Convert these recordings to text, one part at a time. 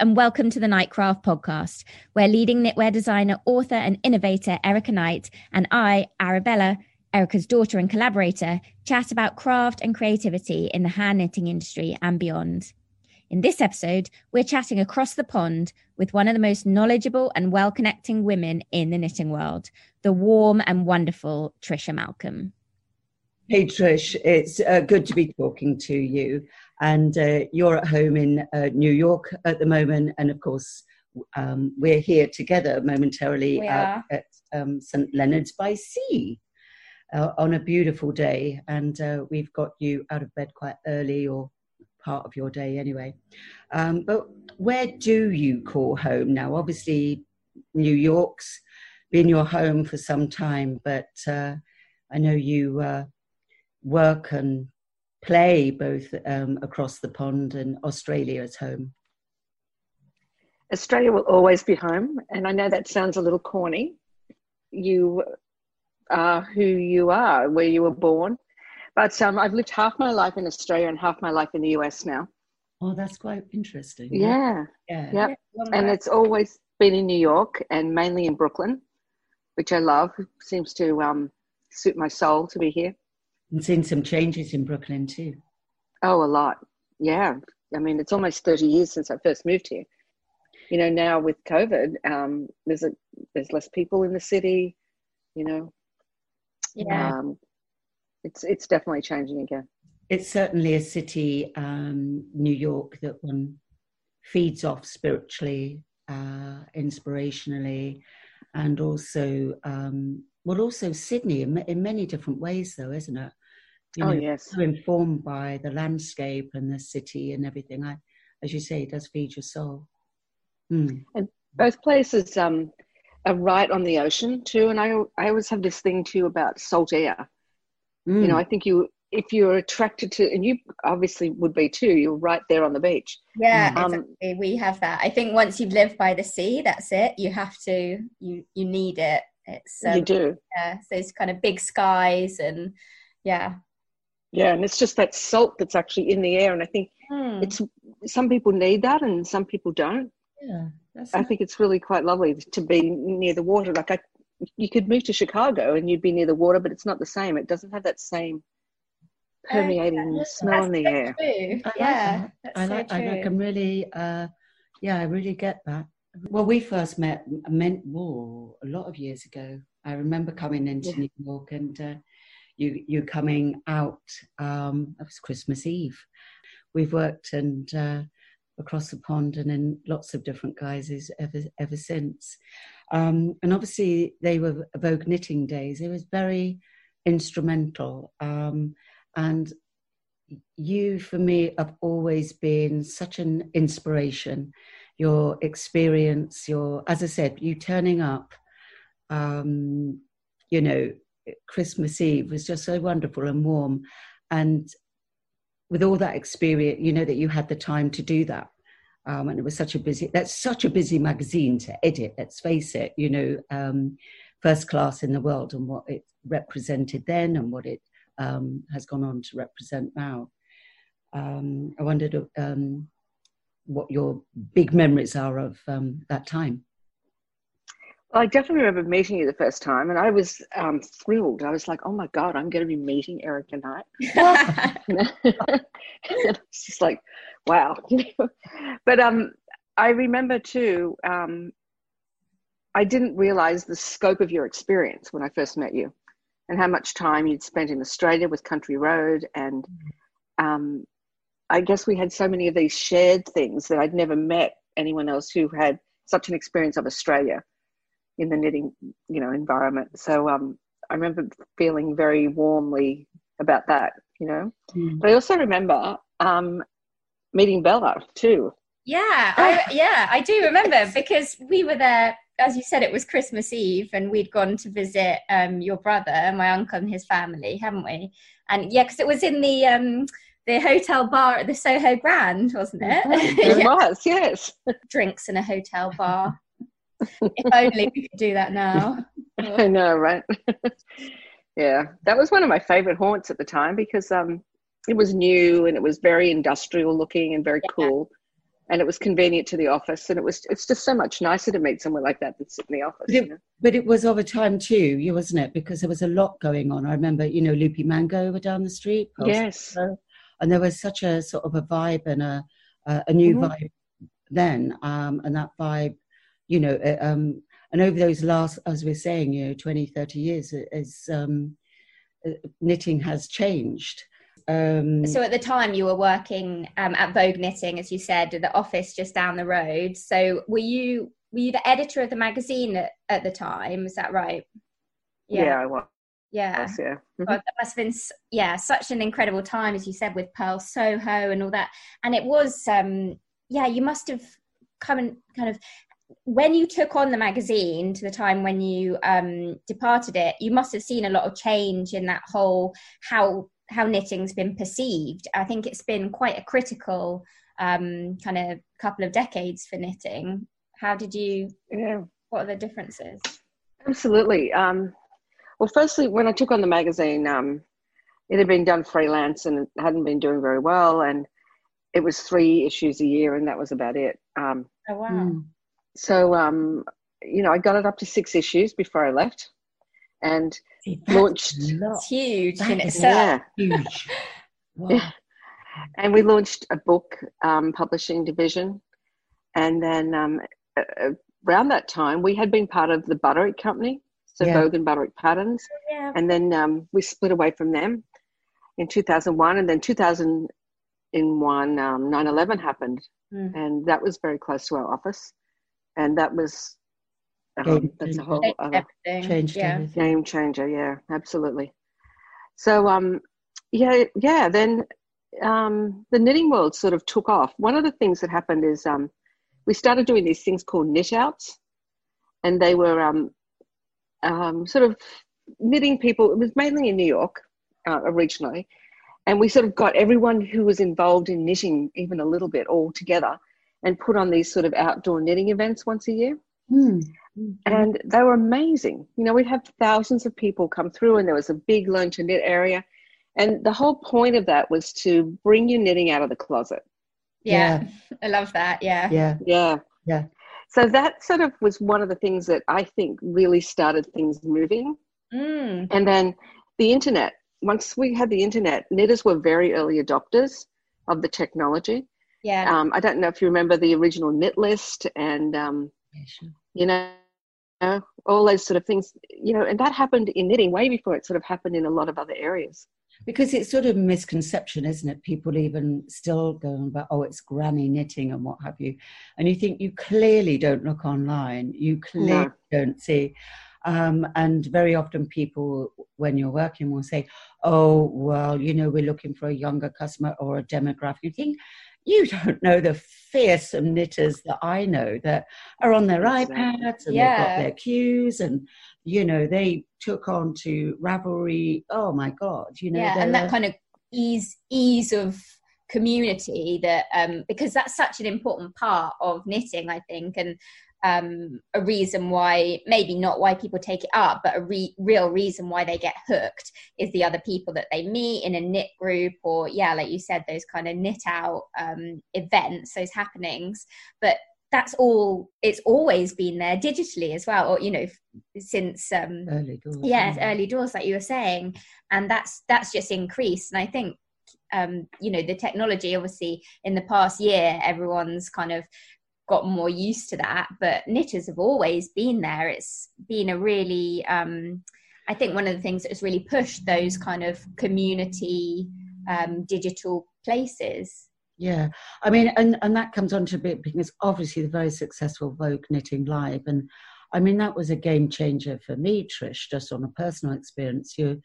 and welcome to the Knight Kraft podcast, where leading knitwear designer, author, and innovator Erika Knight and I, Arabella, Erika's daughter and collaborator, chat about craft and creativity in the hand knitting industry and beyond. In this episode, we're chatting across the pond with one of the most knowledgeable and well connecting women in the knitting world, the warm and wonderful Trisha Malcolm. Hey Trish, it's uh, good to be talking to you. And uh, you're at home in uh, New York at the moment, and of course, um, we're here together momentarily at, at um, St Leonard's by Sea uh, on a beautiful day. And uh, we've got you out of bed quite early, or part of your day anyway. Um, but where do you call home now? Obviously, New York's been your home for some time, but uh, I know you work and play both um, across the pond and Australia as home? Australia will always be home. And I know that sounds a little corny. You are who you are, where you were born. But um, I've lived half my life in Australia and half my life in the US now. Oh, that's quite interesting. Yeah. Yeah. yeah. And it's always been in New York and mainly in Brooklyn, which I love. It seems to um, suit my soul to be here. And seen some changes in Brooklyn too. Oh, a lot. Yeah. I mean, it's almost 30 years since I first moved here. You know, now with COVID, um, there's a there's less people in the city. You know, yeah, um, it's it's definitely changing again. It's certainly a city, um, New York, that one feeds off spiritually, uh, inspirationally, and also um, well, also Sydney in, in many different ways, though, isn't it? You oh, know, oh, yes. so informed by the landscape and the city and everything. I, as you say, it does feed your soul. Mm. And both places um, are right on the ocean too. And I, I always have this thing too about salt air. Mm. You know, hmm. I think you, if you're attracted to, and you obviously would be too, you're right there on the beach. Yeah, um, exactly. We have that. I think once you've lived by the sea, that's it. You have to, you, you need it. It's um, you do. Yeah, so it's kind of big skies and yeah, yeah, and it's just that salt that's actually in the air, and I think mm. it's some people need that, and some people don't. Yeah, I think it's really quite lovely to be near the water. Like I, you could move to Chicago and you'd be near the water, but it's not the same. It doesn't have that same permeating uh, smell in the so air. True. Yeah, I like. So I, I can really. Uh, yeah, I really get that. Well, we first met meant war a lot of years ago. I remember coming into yeah. New York and. Uh, you you coming out. Um, it was Christmas Eve. We've worked and uh, across the pond and in lots of different guises ever ever since. Um, and obviously, they were Vogue Knitting Days. It was very instrumental. Um, and you, for me, have always been such an inspiration. Your experience, your, as I said, you turning up, um, you know, Christmas Eve was just so wonderful and warm. And with all that experience, you know that you had the time to do that. Um, and it was such a busy, that's such a busy magazine to edit, let's face it, you know, um, first class in the world and what it represented then and what it um, has gone on to represent now. Um, I wondered um, what your big memories are of um, that time. I definitely remember meeting you the first time, and I was um, thrilled. I was like, "Oh my god, I'm going to be meeting Erika Knight." it's just like, wow. but um, I remember too. Um, I didn't realize the scope of your experience when I first met you, and how much time you'd spent in Australia with Country Road, and um, I guess we had so many of these shared things that I'd never met anyone else who had such an experience of Australia in the knitting, you know, environment. So um, I remember feeling very warmly about that, you know. Mm. But I also remember um, meeting Bella too. Yeah, I, yeah, I do remember because we were there. As you said, it was Christmas Eve, and we'd gone to visit um, your brother, my uncle, and his family, haven't we? And yeah, because it was in the um, the hotel bar at the Soho Grand, wasn't it? It yeah. was, yes. Drinks in a hotel bar if only we could do that now. I know, right? yeah, that was one of my favorite haunts at the time because um, it was new and it was very industrial looking and very yeah. cool. and it was convenient to the office and it was it's just so much nicer to meet someone like that than sit in the office But it, you know? but it was of a time too, you wasn't it? Because there was a lot going on. I remember, you know, Loopy Mango were down the street. Pulse yes and there was such a sort of a vibe and a a, a new Mhm. vibe then, um, and that vibe, you know, uh, um, and over those last, as we're saying, you know, 20, 30 years, it is um, uh, knitting has changed. Um, So at the time you were working um, at Vogue Knitting, as you said, the office just down the road. So were you were you the editor of the magazine at, at the time? Is that right? yeah, I was yeah. yeah Mhm. God, that must have been yeah such an incredible time as you said with Purl Soho and all that. And it was um yeah you must have come and kind of when you took on the magazine to the time when you um departed it you must have seen a lot of change in that whole how how knitting's been perceived. I think it's been quite a critical um kind of couple of decades for knitting. How did you yeah what are the differences? Absolutely. Um, well, firstly, when I took on the magazine, um, it had been done freelance and it hadn't been doing very well, and it was three issues a year, and that was about it. Um, Oh wow. mm, so, um, you know, I got it up to six issues before I left, and see, that's launched- a huge in itself. yeah, huge. Wow. and we launched a book um, publishing division, and then um, around that time, we had been part of the Butterick Company, so Yeah. Vogue and Butterick Patterns. Yeah. and then um, we split away from them in 2001 and then 2001 um, 9-11 happened Mm. and that was very close to our office and that was um, Game that's a whole Changed other everything. Changed yeah. everything. game changer yeah absolutely so um yeah yeah then um the knitting world sort of took off one of the things that happened is um we started doing these things called knit outs and they were um um sort of knitting people it was mainly in new york uh, originally and we sort of got everyone who was involved in knitting even a little bit all together and put on these sort of outdoor knitting events once a year Mm, and they were amazing. You know, we'd have thousands of people come through, and there was a big learn to knit area. And the whole point of that was to bring your knitting out of the closet. yeah. I love that. Yeah. yeah. Yeah. Yeah. So that sort of was one of the things that I think really started things moving. Mm. And then the internet, once we had the internet, knitters were very early adopters of the technology. Yeah. Um, I don't know if you remember the original knit list and, um, Yeah, sure. you know, all those sort of things, you know, and that happened in knitting way before it sort of happened in a lot of other areas. Because it's sort of a misconception, isn't it? People even still going about, oh, it's granny knitting and what have you. And you think you clearly don't look online. You clearly No. don't see. Um, and very often people, when you're working, will say, oh, well, you know, we're looking for a younger customer or a demographic. You think, you don't know the fearsome knitters that I know that are on their iPads and Yeah. they've got their cues and, you know, they took on to Ravelry. Oh my God, you know. yeah. And that kind of ease ease of community that um because that's such an important part of knitting, I think, and um a reason why maybe not why people take it up but a re- real reason why they get hooked is the other people that they meet in a knit group or yeah like you said those kind of knit out um events those happenings but that's all it's always been there digitally as well or you know since um early doors. yes yeah. early doors like you were saying and that's that's just increased and i think um you know the technology obviously in the past year everyone's kind of got more used to that but knitters have always been there. It's been a really um i think one of the things that has really pushed those kind of community um digital places. Yeah, I mean, and and that comes on to a bit because obviously the very successful Vogue Knitting Live, and I mean that was a game changer for me, Trish, just on a personal experience. You,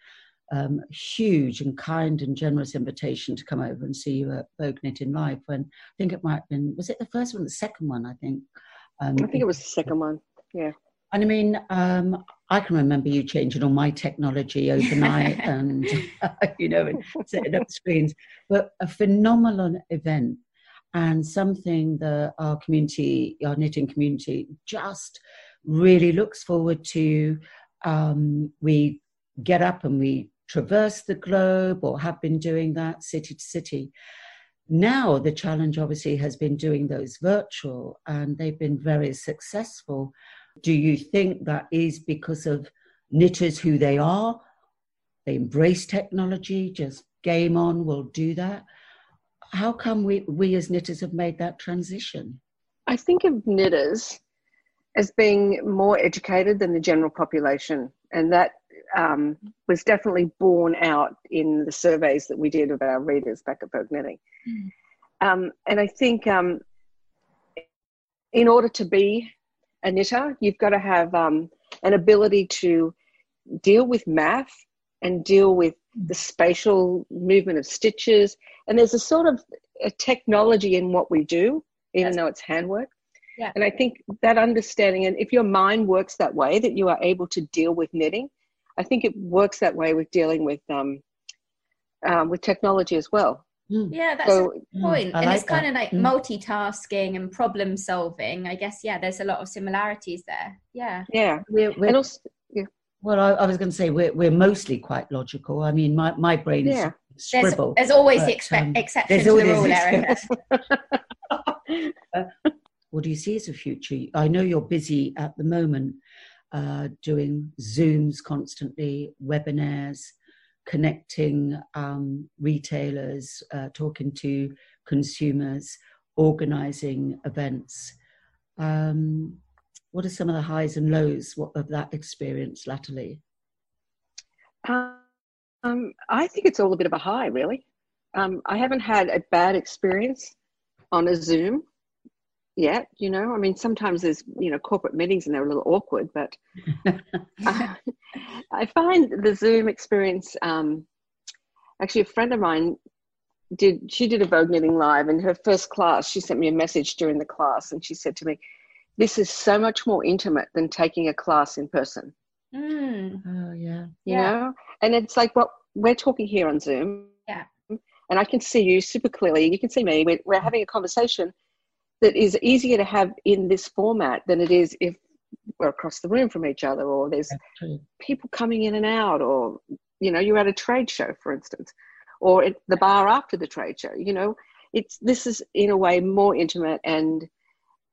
um, huge and kind and generous invitation to come over and see you at Vogue Knitting Live. When I think it might have been, was it the first one, the second one? I think. Um, I think it was the second one. Yeah. And I mean, um, I can remember you changing all my technology overnight and, you know, and setting up screens. But a phenomenal event and something that our community, our knitting community, just really looks forward to. Um, we get up and we traverse the globe or have been doing that city to city. now the challenge obviously has been doing those virtual and they've been very successful. Do you think that is because of knitters who they are? They embrace technology, just game on, we'll do that. How come we, we as knitters have made that transition? I think of knitters as being more educated than the general population, and that um, was definitely borne out in the surveys that we did of our readers back at Knitting. Mm. Um, and I think um, in order to be a knitter, you've got to have um, an ability to deal with math and deal with the spatial movement of stitches. And there's a sort of a technology in what we do, even yes. though it's handwork. Yeah. And I think that understanding, and if your mind works that way, that you are able to deal with knitting, I think it works that way with dealing with um, um with technology as well. Hmm. Yeah, that's so, a good point. and like it's kind of like mm. multitasking and problem solving. I guess yeah, there's a lot of similarities there. Yeah. Yeah. We're, we're, and also, yeah. Well, I, I was going to say we're we're mostly quite logical. I mean, my my brain is yeah. scribble. There's, there's always but, the expe- um, exception to the rule, Erika. uh, what do you see as a future? I know you're busy at the moment uh, doing Zooms constantly, webinars, connecting um, retailers, uh, talking to consumers, organizing events. Um, what are some of the highs and lows of that experience latterly? Um, I think it's all a bit of a high, really. Um, I haven't had a bad experience on a Zoom yet you know i mean sometimes there's you know corporate meetings and they're a little awkward but I, I find the zoom experience um, actually a friend of mine did she did a vogue knitting live and her first class she sent me a message during the class and she said to me this is so much more intimate than taking a class in person. Mm. oh yeah. You yeah. know? And it's like what well, we're talking here on zoom yeah. and i can see you super clearly. You can see me. We're, we're having a conversation that is easier to have in this format than it is if we're across the room from each other or there's people coming in and out or you know you're at a trade show for instance or at the bar after the trade show you know. It's this is in a way more intimate and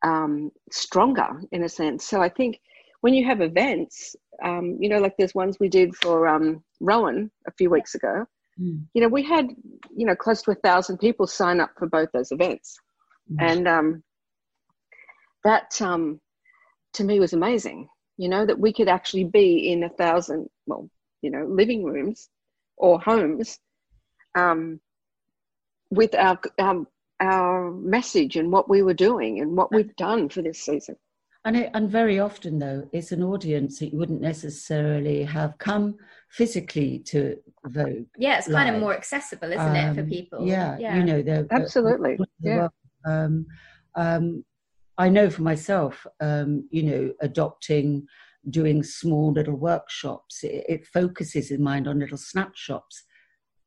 um, stronger in a sense. So i think when you have events um, you know like there's ones we did for um, rowan a few weeks ago. Mm. you know we had you know close to a thousand people sign up for both those events Mm-hmm. And um, that um, to me was amazing, you know, that we could actually be in a thousand, well, you know, living rooms or homes um, with our, our, our message and what we were doing and what we've done for this season. And, it, and very often, though, it's an audience that you wouldn't necessarily have come physically to Vogue. Yeah, it's kind of more accessible, isn't um, it, for um, people? Yeah, yeah. you know, they're absolutely. yeah. Um, um, I know for myself, um, you know, adopting, doing small little workshops, it, it focuses in mind on little snapshots.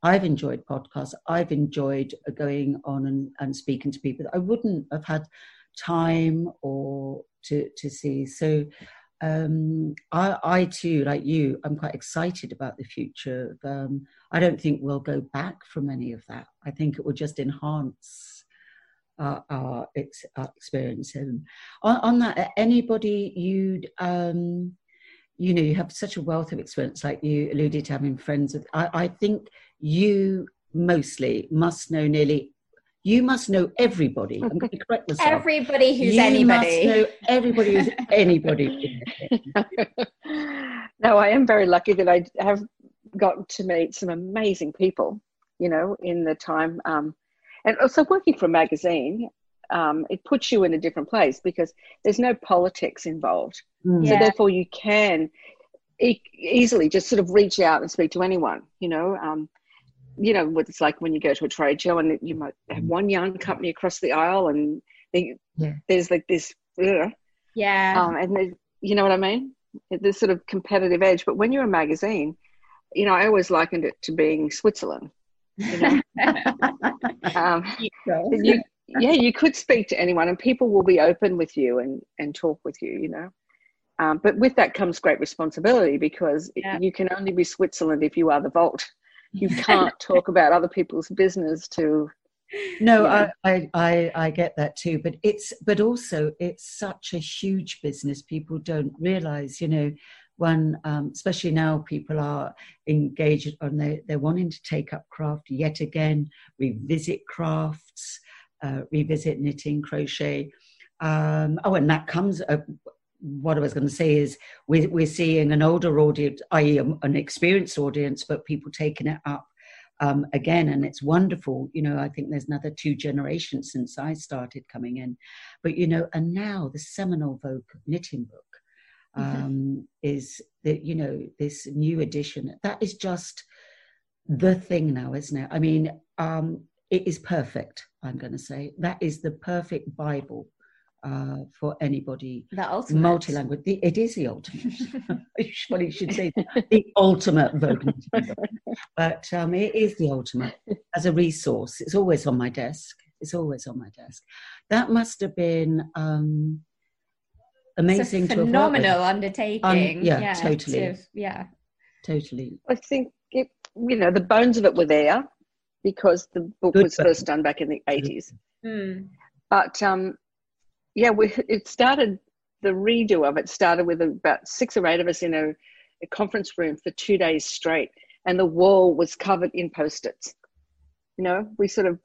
I've enjoyed podcasts. I've enjoyed going on and, and speaking to people that I wouldn't have had time or to to see. So um, I, I too, like you, I'm quite excited about the future. Um, I don't think we'll go back from any of that. I think it will just enhance our, our, ex, our experience. And on, on, that, anybody you'd, um, you know, you have such a wealth of experience, like you alluded to having friends with. I, I think you mostly must know nearly you must know everybody. I'm going to correct myself. Everybody who's you anybody. You must know everybody who's anybody. no, I am very lucky that I have got to meet some amazing people. You know, in the time um, and also working for a magazine um, it puts you in a different place because there's no politics involved. Mm. so therefore you can e- easily just sort of reach out and speak to anyone you know um, you know what it's like when you go to a trade show and you might have one yarn company across the aisle and they, yeah. there's like this uh, yeah. Um, and you know what i mean? This sort of competitive edge. But when you're a magazine you know i always likened it to being switzerland you know? um, you, yeah, you could speak to anyone, and people will be open with you and and talk with you. You know, um, but with that comes great responsibility because yeah. you can only be Switzerland if you are the vault. You can't talk about other people's business to no. I, I, I i get that too but it's but also it's such a huge business people don't realize you know one um, especially now people are engaged and they, they're wanting to take up craft yet again revisit crafts uh, revisit knitting crochet um, oh and that comes uh, what I was going to say is we're, we're seeing an older audience, i.e., an experienced audience, but people taking it up um, again, and it's wonderful. You know, I think there's another two generations since I started coming in, but you know, and now the seminal Vogue knitting book. Um, mm-hmm. is that you know this new edition that is just the thing now, isn't it? I mean, um, it is perfect. I'm going to say that is the perfect Bible uh, for anybody. The ultimate. Multi-language. The, it is the ultimate. well, you should say the ultimate Vogue. but um, it is the ultimate as a resource. It's always on my desk. It's always on my desk. That must have been um, amazing. It's a phenomenal undertaking. Um, yeah, yeah, totally. To, yeah, totally. I think it, you know the bones of it were there because the book Good was first done back in the eighties. Mm. But um, yeah, we, it started, the redo of it started with about six or eight of us in a, a conference room for two days straight, and the wall was covered in post its. You know, we sort of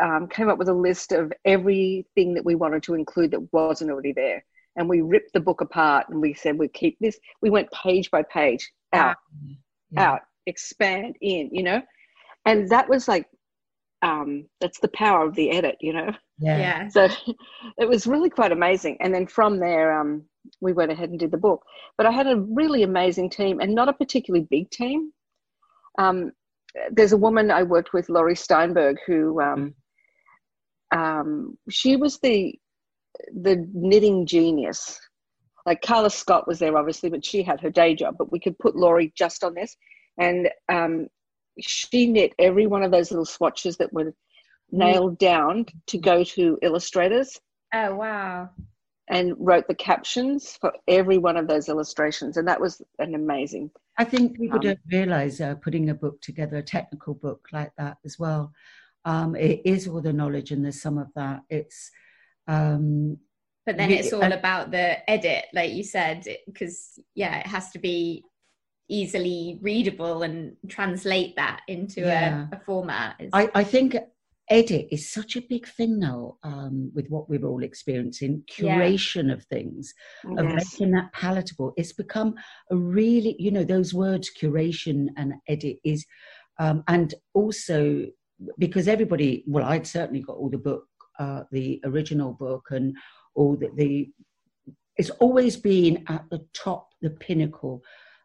um, came up with a list of everything that we wanted to include that wasn't already there. And we ripped the book apart and we said, we keep this. We went page by page, out, yeah. out, expand in, you know? And that was like um, that's the power of the edit, you know. Yeah. yeah. So it was really quite amazing. And then from there, um, we went ahead and did the book. But I had a really amazing team, and not a particularly big team. Um, there's a woman I worked with, Laurie Steinberg, who um, um, she was the the knitting genius. Like Carla Scott was there, obviously, but she had her day job. But we could put Laurie just on this, and um, she knit every one of those little swatches that were nailed down to go to illustrators. Oh wow. And wrote the captions for every one of those illustrations. And that was an amazing. I think people um, don't realize uh, putting a book together, a technical book like that as well. Um, it is all the knowledge and there's some of that. It's, um, but then it's all about the edit, like you said, because yeah, it has to be easily readable and translate that into yeah. a, a, format. I, I think edit is such a big thing now um, with what we're all experiencing curation yeah. of things yes. of making that palatable it's become a really you know those words curation and edit is um, and also because everybody well i'd certainly got all the book uh, the original book and all the, the it's always been at the top the pinnacle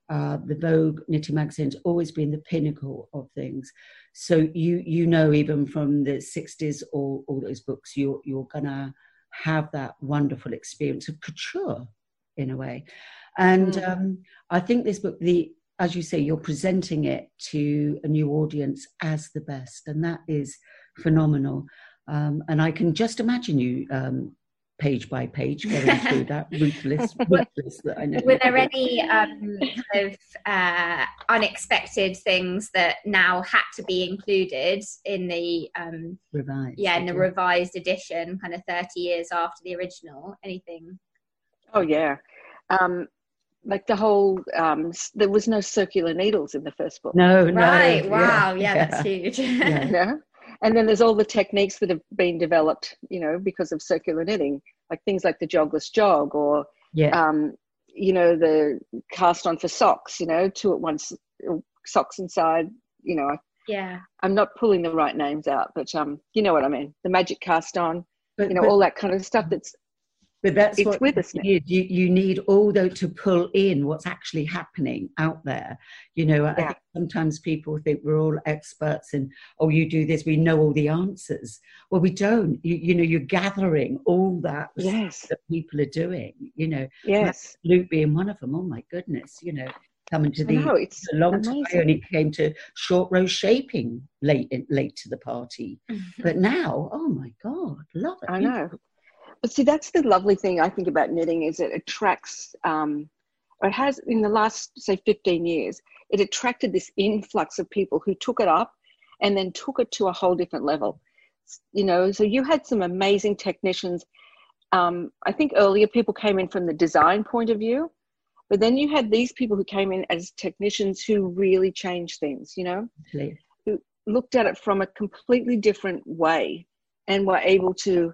uh, the Vogue knitting magazine's always been the pinnacle of things. So you you know even from the 60s or all those books, you're you're gonna have that wonderful experience of couture in a way. And mm. um, I think this book, the as you say, you're presenting it to a new audience as the best, and that is phenomenal. Um, and I can just imagine you um, page by page going through that ruthless, ruthless that I know. Were there any um, kind of uh, unexpected things that now had to be included in the um, revised? Yeah, in the revised edition, kind of thirty years after the original. Anything? Oh yeah. Um, like the whole um, there was no circular needles in the first book no right no, Right. wow yeah, yeah, yeah. that's huge yeah. yeah and then there's all the techniques that have been developed you know because of circular knitting like things like the jogless jog or yeah. um, you know the cast on for socks you know two at once socks inside you know. Yeah. I'm not pulling the right names out but um you know what i mean. The magic cast on but, you know but, all that kind of stuff that's but that's it's what with us you, you, need all though to pull in what's actually happening out there. You know, yeah. I think sometimes people think we're all experts and oh, you do this, we know all the answers. Well, we don't. You, you know, you're gathering all that yes. that people are doing. You know, yes, Luke being one of them. Oh my goodness, you know, coming to the know, it's a long amazing. time. I only came to short row shaping late in, late to the party, mm-hmm. but now, oh my god, love it. I know. But see, that's the lovely thing I think about knitting is it attracts. Um, it has in the last say 15 years, it attracted this influx of people who took it up and then took it to a whole different level. you know, so you had some amazing technicians. Um, I think earlier people came in from the design point of view, but then you had these people who came in as technicians who really changed things, you know, who looked at it from a completely different way and were able to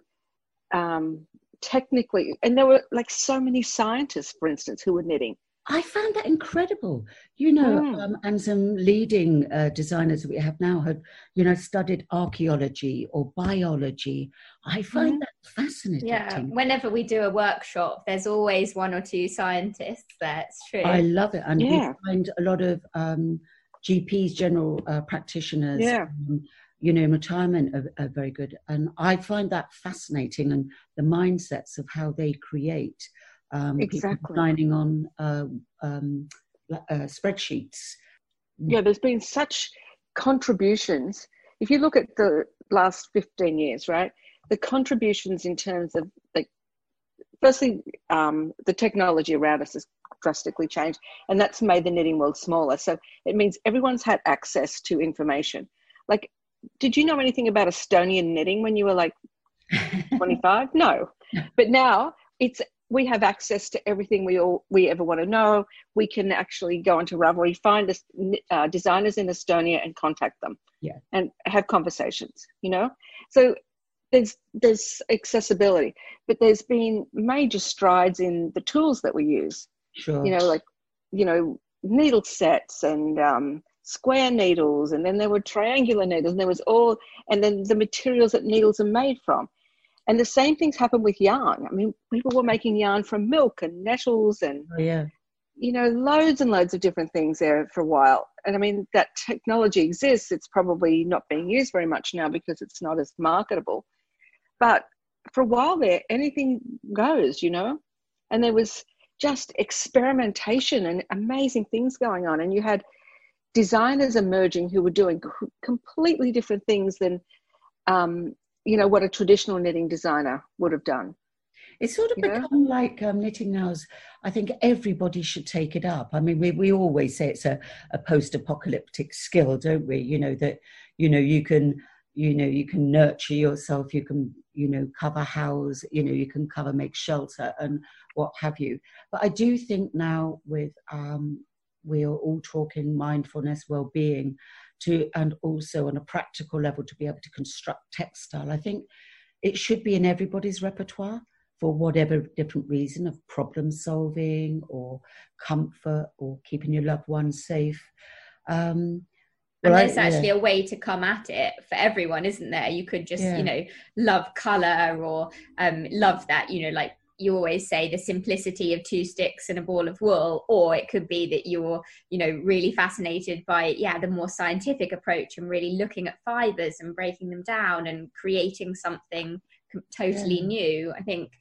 um, technically, and there were like so many scientists, for instance, who were knitting. I found that incredible, you know, Mm. um, and some leading uh, designers that we have now had, you know, studied archaeology or biology. I find Mhm. that fascinating. Yeah, whenever we do a workshop, there's always one or two scientists there. It's true. I love it, and Yeah. we find a lot of um, GPs, general uh, practitioners, Yeah. um, you know, in retirement are, are very good, and I find that fascinating, and the mindsets of how they create. Um, people Exactly. designing on uh, um, uh, spreadsheets. yeah, there's been such contributions. If you look at the last 15 years, right, the contributions in terms of like, firstly, um, the technology around us has drastically changed, and that's made the knitting world smaller. So it means everyone's had access to information. Like, did you know anything about Estonian knitting when you were like 25 no. But now it's we have access to everything we all we ever want to know. We can actually go onto ravelry find us uh, designers in estonia and contact them Yeah. and have conversations you know? So there's there's accessibility but there's been major strides in the tools that we use. Sure. you know like you know needle sets and um, square needles and then there were triangular needles and there was all and then the materials that needles are made from. And the same things happen with yarn. I mean people were making yarn from milk and nettles and Oh, yeah. you know loads and loads of different things there for a while. And i mean that technology exists. It's probably not being used very much now because it's not as marketable. But for a while there anything goes you know? And there was just experimentation and amazing things going on. And you had designers emerging who were doing completely different things than um, you know what a traditional knitting designer would have done It's sort of become like um, knitting now. is- I think everybody should take it up. I mean, we, we always say it's a, a post-apocalyptic skill, don't we? You know that you know you can you know you can nurture yourself. You can you know cover house. You know you can cover make shelter and what have you. But I do think now with um, we are all talking mindfulness, well-being, to and also on a practical level to be able to construct textile. I think it should be in everybody's repertoire for whatever different reason of problem solving or comfort or keeping your loved ones safe. Um, and I- there's actually yeah. a way to come at it for everyone, isn't there? You could just, Yeah. you know, love color or um, love that, you know, like you always say the simplicity of two sticks and a ball of wool or it could be that you're you know really fascinated by yeah the more scientific approach and really looking at fibers and breaking them down and creating something totally Yeah. new i think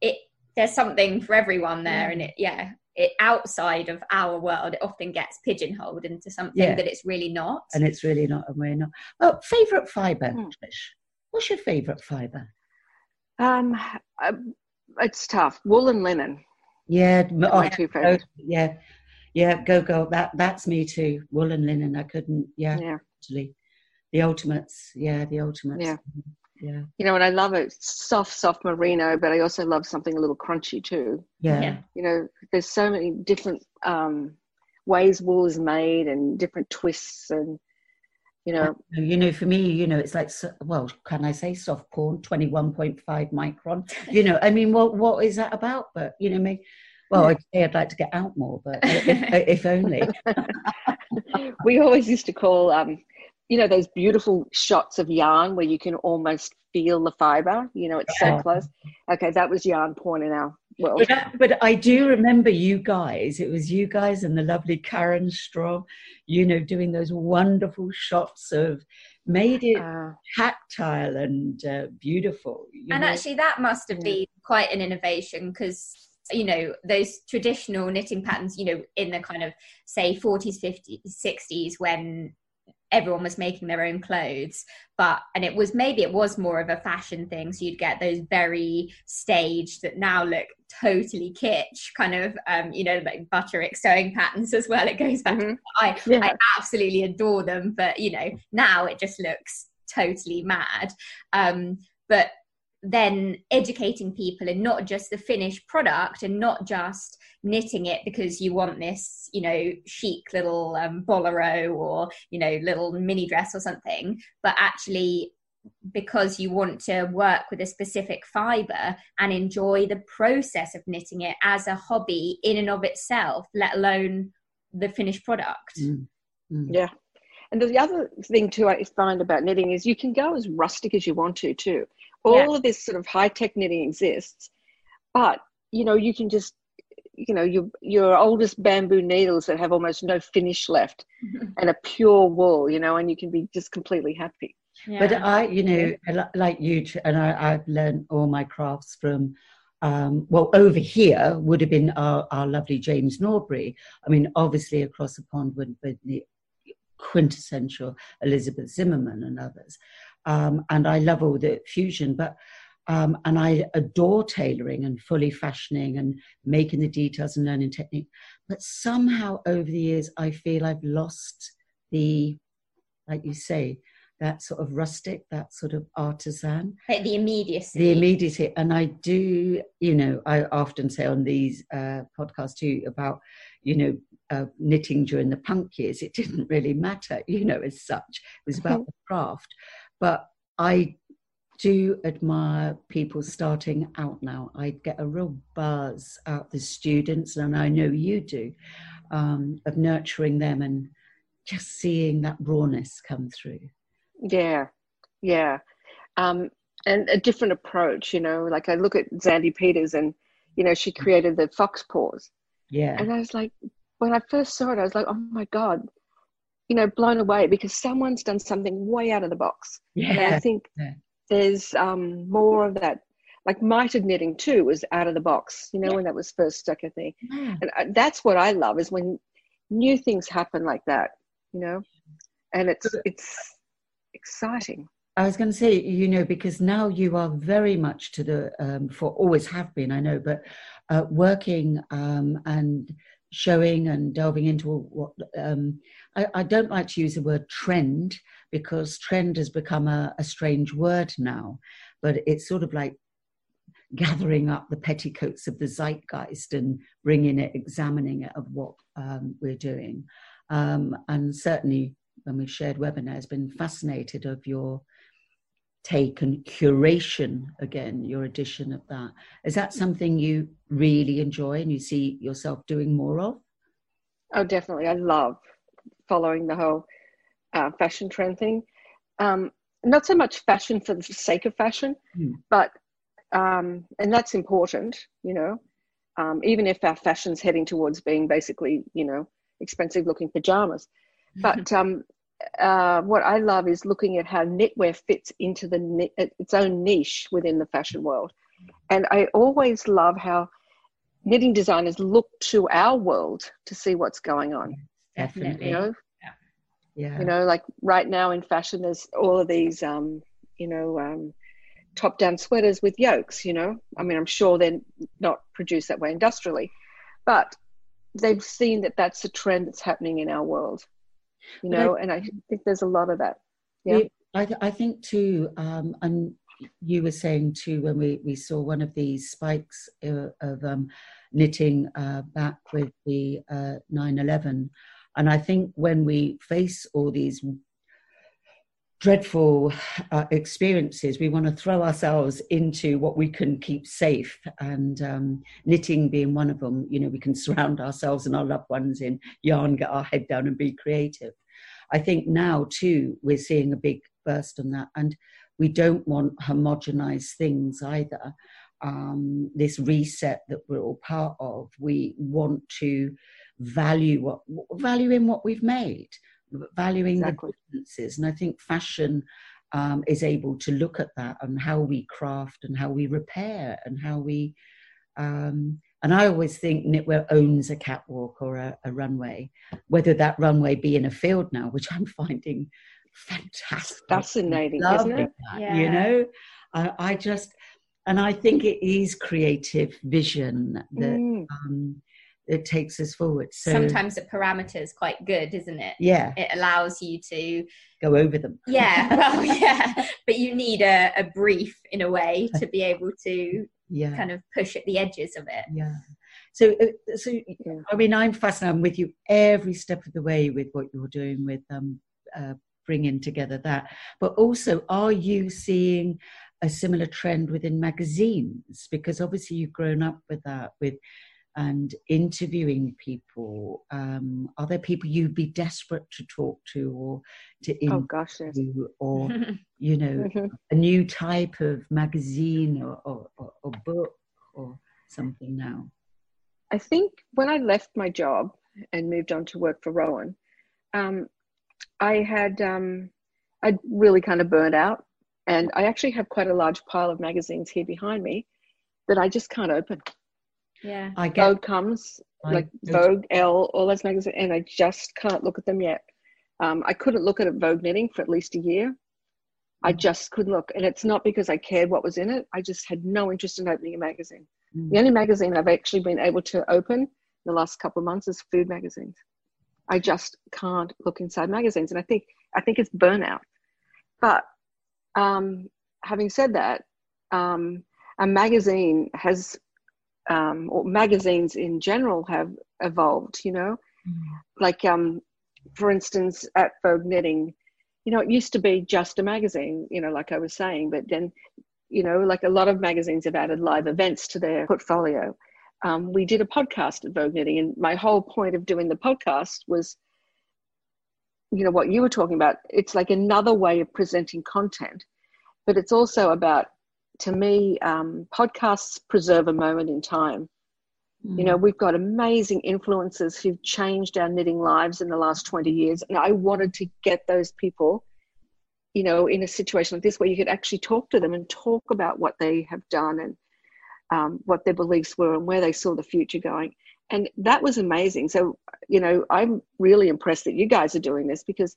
it there's something for everyone there Yeah. and it yeah it outside of our world it often gets pigeonholed into something Yeah. that it's really not and it's really not, and we're not. Oh, favorite fiber. Trish. What's your favorite fiber? um, uh, it's tough wool and linen Yeah, oh, my two favorites yeah, yeah. Go go. That that's me too. Wool and linen. I couldn't. Yeah, yeah actually, the ultimates. Yeah, the ultimates. Yeah. yeah, you know and i love it soft soft merino but i also love something a little crunchy too yeah. Yeah. you know there's so many different um, ways wool is made and different twists and you know You know, for me, you know, it's like, well, can I say soft porn, 21.5 micron? You know, I mean, what what is that about? But, you know, me, well, I'd say I'd like to get out more, but if, if only. we always used to call um, you know those beautiful shots of yarn where you can almost feel the fiber you know it's so close okay that was yarn porn in our world But, I- but I do remember you guys. It was you guys and the lovely Karen Strom, you know, doing those wonderful shots of made it uh, tactile and uh, beautiful. you and know. actually that must have been quite an innovation because you know those traditional knitting patterns you know in the kind of say 40s 50s 60s when everyone was making their own clothes but and it was maybe it was more of a fashion thing so you'd get those very staged that now look totally kitsch kind of um you know like butterick sewing patterns as well it goes back mhm. I, Yeah. I absolutely adore them but you know now it just looks totally mad. Um, but then educating people and not just the finished product and not just knitting it because you want this you know chic little um, bolero or you know little mini dress or something but actually because you want to work with a specific fiber and enjoy the process of knitting it as a hobby in and of itself let alone the finished product mm. Mm. yeah and the other thing too i find about knitting is you can go as rustic as you want to too all yeah. of this sort of high tech knitting exists but you know you can just you know your your oldest bamboo needles that have almost no finish left and a pure wool you know and you can be just completely happy yeah. but i you know like you and I, i've learned all my crafts from um, well, over here would have been our, our lovely James Norbury. I mean, obviously across the pond would be the quintessential Elizabeth Zimmermann and others. Um, and I love all the fusion, but um, and I adore tailoring and fully fashioning and making the details and learning technique. But somehow over the years, I feel I've lost the, like you say, that sort of rustic, that sort of artisan. Like the immediacy. The immediacy. And I do, you know, I often say on these uh, podcasts too about, you know, uh, knitting during the punk years. It didn't really matter, you know, as such. It was about the craft. But I do admire people starting out now. I get a real buzz out the students, and I know you do, um, of nurturing them and just seeing that rawness come through. Yeah, yeah. Um, and a different approach, you know, like I look at Xandy Peters and, you know, she created the fox paws. Yeah. And I was like, when I first saw it, I was like, oh my God, you know, blown away because someone's done something way out of the box. Yeah. And I think yeah. there's um, more of that. Like mitered knitting too was out of the box, you know, yeah. when that was first stuck, I think. Yeah. And uh, that's what I love is when new things happen like that, you know, and it's, it's exciting. I was going to say, you know, because now you are very much to the, um, for always have been, I know, but uh, working um, and showing and delving into what um, I, I, don't like to use the word trend because trend has become a, a, strange word now, but it's sort of like gathering up the petticoats of the zeitgeist and bringing it, examining it of what um, we're doing. Um, and certainly when we've shared webinars, been fascinated of your take and curation again your addition of that. Is that something you really enjoy and you see yourself doing more of? Oh definitely. I love following the whole uh, fashion trend thing. Um, not so much fashion for the sake of fashion mm. but um, and that's important you know. Um, even if our fashion's heading towards being basically you know expensive looking pajamas. But um, uh, what I love is looking at how knitwear fits into the its own niche within the fashion world, and I always love how knitting designers look to our world to see what's going on. Definitely, you know, yeah. yeah. You know, like right now in fashion, there's all of these, um, you know, um, top-down sweaters with yokes. You know, I mean, I'm sure they're not produced that way industrially, but they've seen that that's a trend that's happening in our world you know I, and i think there's a lot of that. Yeah. I, I think too um, and you were saying too when we, we saw one of these spikes uh, of um, knitting uh, back with the uh, 9-11 and i think when we face all these dreadful uh, experiences, we want to throw ourselves into what we can keep safe, and um, knitting being one of them. You know, we can surround ourselves and our loved ones in yarn, get our head down, and be creative. I think now too we're seeing a big burst on that, and we don't want homogenized things either. Um, this reset that we're all part of, we want to value what value in what we've made valuing exactly. the differences. And I think fashion um, is able to look at that and how we craft and how we repair and how we. Um, and I always think knitwear owns a catwalk or a, a, runway, whether that runway be in a field now, which I'm finding fantastic, fascinating, isn't it? That, yeah. You know, I, I, just, and I think it is creative vision that mm. um, it takes us forward. So sometimes the parameter is quite good, isn't it? yeah, It allows you to, go over them. yeah, well, yeah, but you need a, a brief in a way to be able to Yeah, kind of push at the edges of it. yeah. So, uh, so Yeah. I mean, I'm fascinated. I'm with you every step of the way with what you're doing with um, uh, bringing together that. But also, are you seeing a similar trend within magazines? Because obviously, you've grown up with that, with and interviewing people. Um, are there people you'd be desperate to talk to or to Oh interview, gosh, yes. or you know, Mhm. a new type of magazine or, or, or, or book or something now? I think when I left my job and moved on to work for Rowan, um, I had um, I'd really kind of burned out, and I actually have quite a large pile of magazines here behind me that I just can't open. Yeah. I get Vogue comes, I like go to- Vogue, Elle, all those magazines, and I just can't look at them yet. Um, I couldn't look at a Vogue knitting for at least a year. I Mm. just couldn't look, and it's not because I cared what was in it. I just had no interest in opening a magazine. Mm. The only magazine I've actually been able to open in the last couple of months is food magazines. I just can't look inside magazines, and I think I think it's burnout. But um, having said that, um, a magazine has, um, or magazines in general have evolved. You know, Mm. like um, for instance, at Vogue Knitting, you know, it used to be just a magazine. You know, like I was saying, but then, you know, like a lot of magazines have added live events to their portfolio. Um, we did a podcast at Vogue Knitting, and my whole point of doing the podcast was, you know, what you were talking about. It's like another way of presenting content, but it's also about, to me, um, podcasts preserve a moment in time. You know, we've got amazing influencers who've changed our knitting lives in the last 20 years. And I wanted to get those people, you know, in a situation like this where you could actually talk to them and talk about what they have done and um, what their beliefs were and where they saw the future going. And that was amazing. So, you know, I'm really impressed that you guys are doing this because,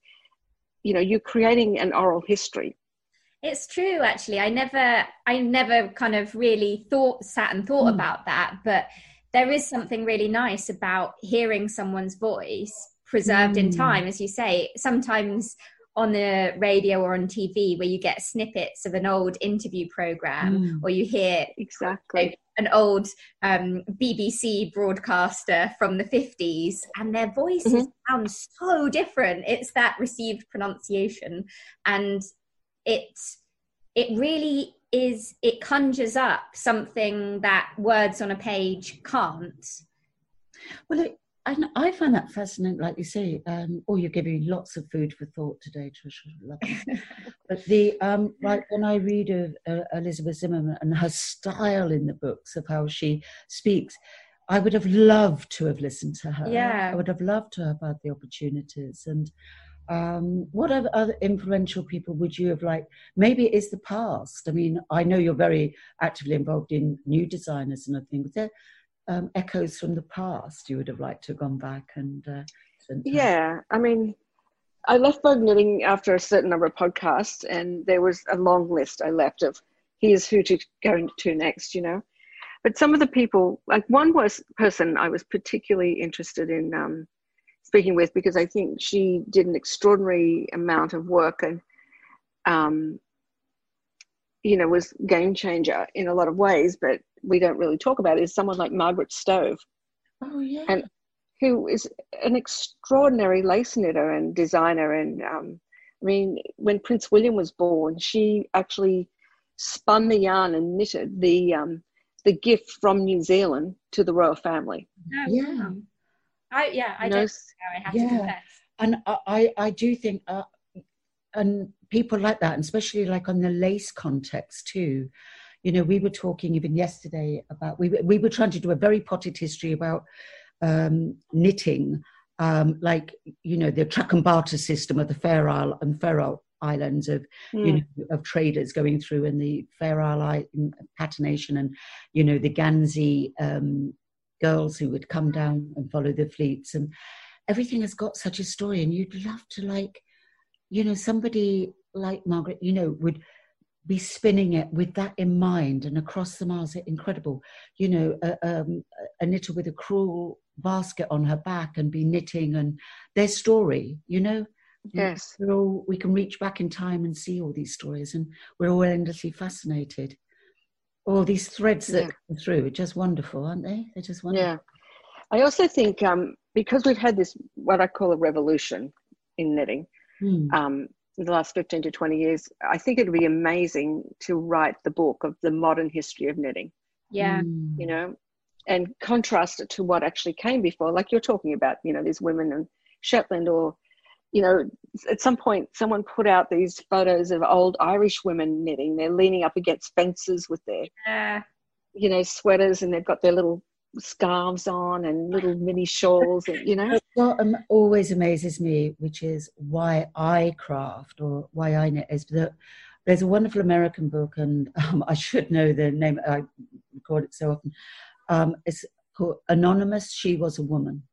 you know, you're creating an oral history. It's true, actually. I never, I never kind of really thought, sat and thought Mm. about that. But there is something really nice about hearing someone's voice preserved in Mm. time, as you say. Sometimes on the radio or on TV, where you get snippets of an old interview program, Mm. or you hear Exactly. an old um, BBC broadcaster from the 50s, and their voices sound so different. It's that received pronunciation, and it it really is. It conjures up something that words on a page can't. Well, it, and I find that fascinating, like you say. Um, oh, you're giving me lots of food for thought today, Trisha. But the um, like when I read of uh, Elizabeth Zimmermann and her style in the books of how she speaks, I would have loved to have listened to her. Yeah. I would have loved to have had the opportunities. And um, what other, influential people would you have liked? Maybe it is the past. I mean, I know you're very actively involved in new designers and other things. There um, echoes from the past you would have liked to have gone back and uh. Yeah, I mean, I left Vogue Knitting after a certain number of podcasts, and there was a long list I left of here's who to go to next, you know. But some of the people, like one was person I was particularly interested in um, speaking with because I think she did an extraordinary amount of work and, um, you know, was game changer in a lot of ways. But we don't really talk about it. Is someone like Margaret Stove Oh yeah. And- who is an extraordinary lace knitter and designer. And um, I mean, when Prince William was born, she actually spun the yarn and knitted the um, the gift from New Zealand to the royal family. Yeah. I, yeah, I You don't know, know. I have Yeah. to confess. and I, I do think, uh, and people like that, and especially like on the lace context too. You know, we were talking even yesterday about we were- we were trying to do a very potted history about um, knitting, um, like you know the track and barter system of the Fair Isle and Faroe Islands of you know of traders going through and the Fair Isle patination and you know the gansey um, girls who would come down and follow the fleets and everything has got such a story and you'd love to like you know somebody like Margaret you know would be spinning it with that in mind and across the miles it's incredible you know a, um, a knitter with a creel basket on her back and be knitting and their story, you know. Yes. All, we can reach back in time and see all these stories, and we're all endlessly fascinated. All these threads that Yeah. come through are just wonderful, aren't they? They're just wonderful. Yeah. I also think um, because we've had this, what I call a revolution in knitting, Hmm. um, in the last 15 to 20 years, I think it'd be amazing to write the book of the modern history of knitting, Yeah. Hmm. you know, and contrast it to what actually came before. Like you're talking about, you know, these women in Shetland or, you know, at some point someone put out these photos of old Irish women knitting. They're leaning up against fences with their Yeah. you know, sweaters and they've got their little scarves on and little mini shawls, and, you know. What um, always amazes me, which is why I craft or why I knit, is that there's a wonderful American book, and um, I should know the name. I record it so often. Um, it's called Anonymous. She was a woman,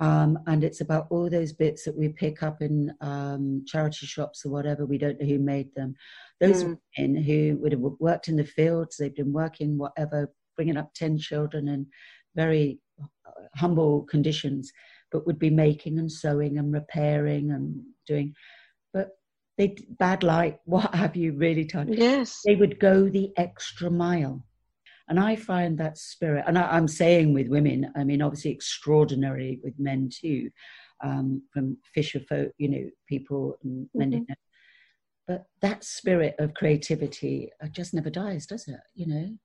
um, and it's about all those bits that we pick up in um, charity shops or whatever. We don't know who made them. Those Mm. women who would have worked in the fields, they've been working whatever, bringing up ten children in very uh, humble conditions, but would be making and sewing and repairing and doing. But they bad light, what have you really done? Yes. They would go the extra mile. And I find that spirit, and I, I'm saying with women, I mean, obviously extraordinary with men too, um, from fisher folk, you know, people and mending. net. But that spirit of creativity uh, just never dies, does it? You know,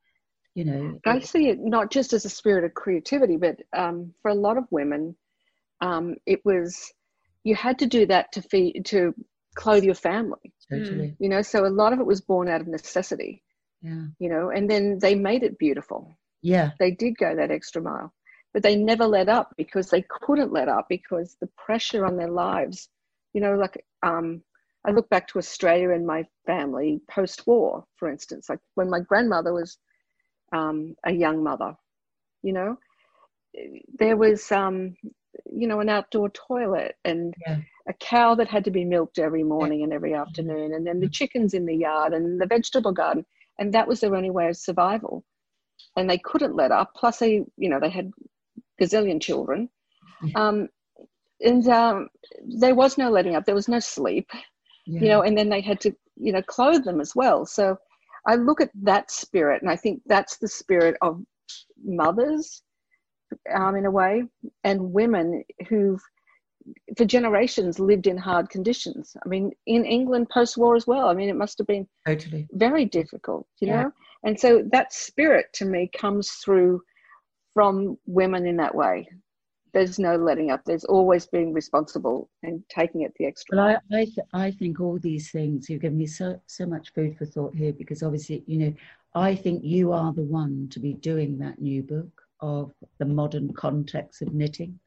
you know. I see it not just as a spirit of creativity, but um, for a lot of women, um, it was you had to do that to feed to clothe your family. totally, You know, so a lot of it was born out of necessity. Yeah, You know, and then they made it beautiful. yeah, They did go that extra mile, but they never let up because they couldn't let up because the pressure on their lives. You know, like um, I look back to Australia and my family post-war, for instance, like when my grandmother was um, a young mother. You know, there was um, you know an outdoor toilet and Yeah. a cow that had to be milked every morning and every afternoon, and then the chickens in the yard and the vegetable garden, and that was their only way of survival. And they couldn't let up. Plus, they you know they had gazillion children, um, and um, there was no letting up. There was no sleep yeah. you know, and then they had to, you know, clothe them as well. So I look at that spirit, and I think that's the spirit of mothers, um, in a way, and women who've, for generations, lived in hard conditions. I mean, in England post-war as well. I mean, it must have been totally. very difficult, you Yeah. know. And so that spirit to me comes through from women in that way. There's no letting up. There's always being responsible and taking it the extra. Well. I, I, th- I think all these things, you've given me so, so much food for thought here because obviously, you know, I think you are the one to be doing that new book of the modern context of knitting.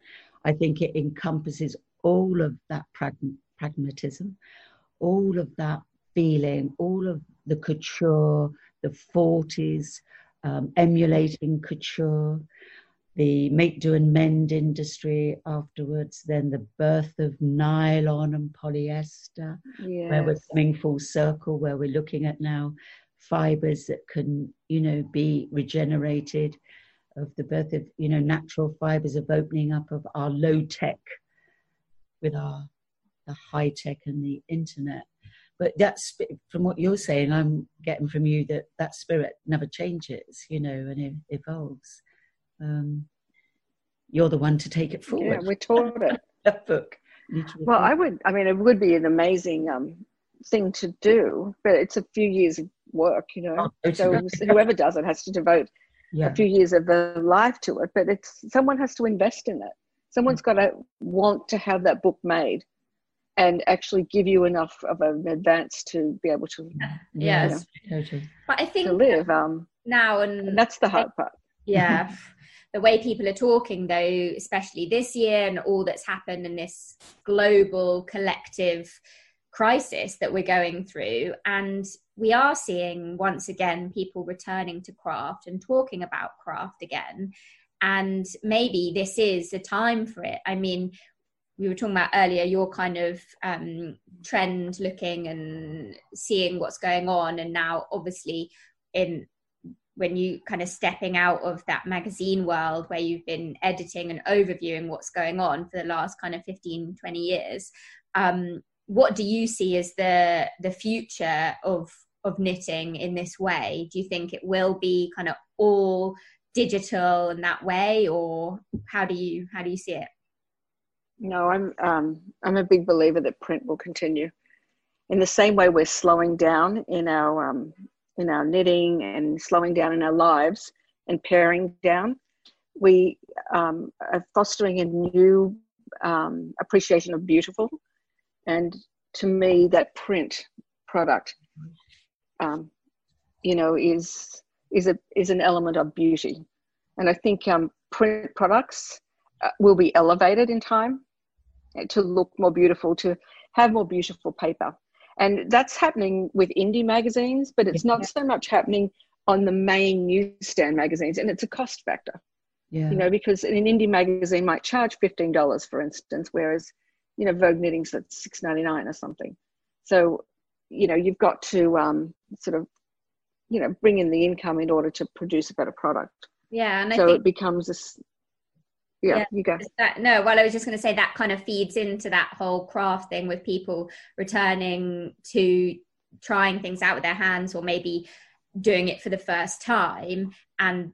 I think it encompasses all of that pragm- pragmatism, all of that feeling, all of the couture, the 40s, um, emulating couture, the make do and mend industry afterwards, then the birth of nylon and polyester, where we're Yes. coming full circle, where we're looking at now fibers that can, you know, be regenerated, of the birth of, you know, natural fibers of opening up of our low tech with our the high tech and the internet. But that's from what you're saying, I'm getting from you that that spirit never changes, you know, and it evolves. Um, you're the one to take it forward Yeah, forward. we taught it. that book. Well, I would. I mean, it would be an amazing um, thing to do, but it's a few years of work, you know. Oh, So whoever does it has to devote yeah, a few years of their life to it. But it's someone has to invest in it. Someone's got to want to have that book made, and actually give you enough of an advance to be able to Yes. totally. But I think to live. Um, now and and that's the hard part. yeah the way people are talking though especially this year and all that's happened in this global collective crisis that we're going through and we are seeing once again people returning to craft and talking about craft again. And maybe this is the time for it. I mean we were talking about earlier your kind of um, trend looking and seeing what's going on and now obviously in when you kind of stepping out of that magazine world where you've been editing and overviewing what's going on for the last kind of 15 20 years um, what do you see as the the future of of knitting in this way? Do you think it will be kind of all digital in that way or how do you how do you see it? No i'm um, i'm a big believer that print will continue. In the same way we're slowing down in our um, in our knitting and slowing down in our lives and paring down we um, are fostering a new um, appreciation of beautiful and to me that print product um, you know is is a is an element of beauty. And i think um, print products uh, will be elevated in time to look more beautiful to have more beautiful paper. And that's happening with indie magazines but it's not so much happening on the main newsstand magazines and it's a cost factor. Yeah. you know because an indie magazine might charge $15 for instance whereas you know vogue knitting's at 6.99 or something. So you know you've got to um, sort of you know bring in the income in order to produce a better product. Yeah and I so think, it becomes this yeah, yeah, you go. that, no well i was just going to say that kind of feeds into that whole craft thing with people returning to trying things out with their hands or maybe doing it for the first time and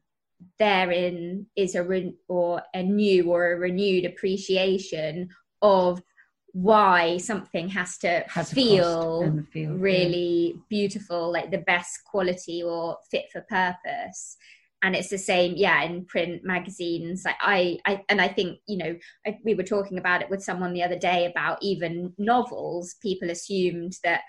therein is a re- or a new or a renewed appreciation of why something has to has feel, feel, really yeah. beautiful, like the best quality or fit for purpose. And it's the same, yeah, in print magazines. Like I, I and I think you know, I, we were talking about it with someone the other day about even novels. People assumed that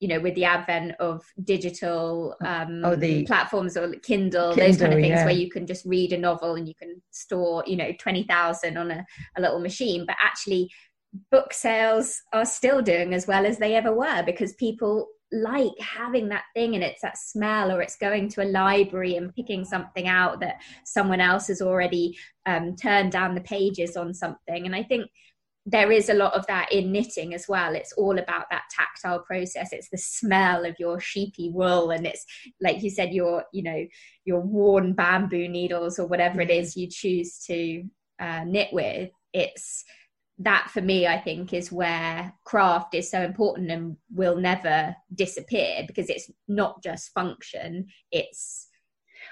you know, with the advent of digital um, oh, the platforms or Kindle, Kindle, those kind of things yeah. where you can just read a novel and you can store, you know, 20,000 on a, a little machine. But actually, book sales are still doing as well as they ever were because people like having that thing and it's that smell or it's going to a library and picking something out that someone else has already um, turned down the pages on something. And i think there is a lot of that in knitting as well. It's all about that tactile process. It's the smell of your sheepy wool and it's like you said your you know your worn bamboo needles or whatever it is you choose to uh, knit with. It's that for me, I think, is where craft is so important and will never disappear because it's not just function, it's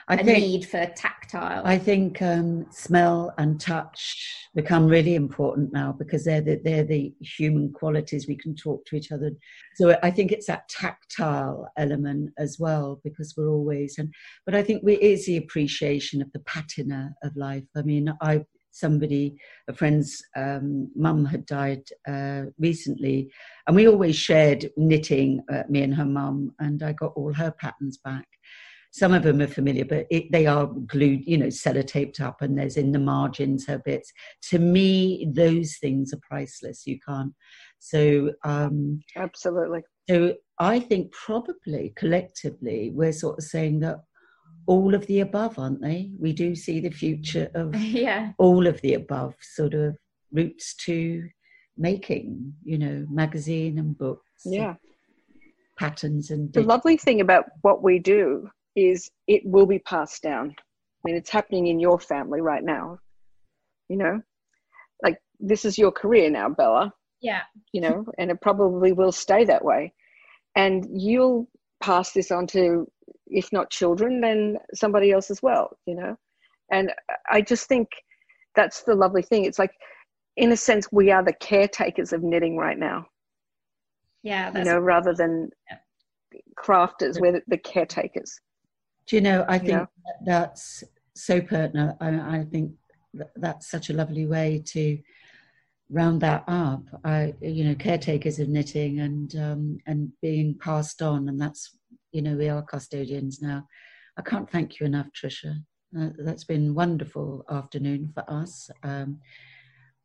I a think, need for tactile. I think um, smell and touch become really important now because they're the, they're the human qualities we can talk to each other. So I think it's that tactile element as well because we're always and but I think we is the appreciation of the patina of life. I mean, I somebody, a friend's um, mum had died uh, recently, and we always shared knitting, uh, me and her mum, and I got all her patterns back. Some of them are familiar, but it, they are glued, you know, sellotaped up, and there's in the margins her bits. To me, those things are priceless. You can't. So, um, absolutely. So, I think probably collectively we're sort of saying that all of the above, aren't they? We do see the future of yeah. all of the above sort of routes to making, you know, magazine and books. Yeah. And patterns and the lovely thing about what we do is it will be passed down. I mean, it's happening in your family right now. You know, like this is your career now, Bella. Yeah. You know, and it probably will stay that way. And you'll pass this on to if not children, then somebody else as well, you know? And I just think that's the lovely thing. It's like, in a sense, we are the caretakers of knitting right now. Yeah. You know, rather than yeah. crafters, we're the caretakers. Do you know, I think yeah. that's so pertinent. I, I think that's such a lovely way to round that up. I, you know, caretakers of knitting and um, and being passed on, and that's you know, we are custodians now. I can't thank you enough, Trisha. Uh, that's been wonderful afternoon for us. Um,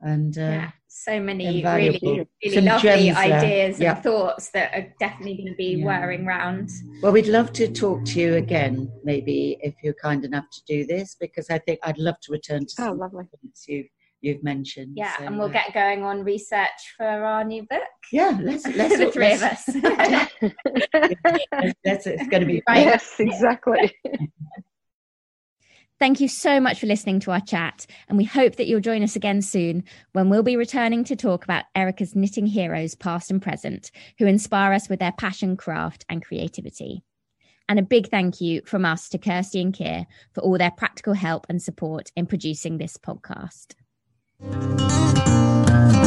and uh, yeah, so many really, really lovely ideas yeah. and thoughts that are definitely going to be yeah. whirring round. Well, we'd love to talk to you again, maybe if you're kind enough to do this, because I think I'd love to return to oh, lovely. you you've mentioned. Yeah, so, and we'll uh, get going on research for our new book. Yeah, let's let's the 3 of us. that's, it's going to be yes, exactly. Thank you so much for listening to our chat, and we hope that you'll join us again soon when we'll be returning to talk about Erika's knitting heroes, past and present, who inspire us with their passion, craft, and creativity. And a big thank you from us to Kirsty and Keir for all their practical help and support in producing this podcast. あっ!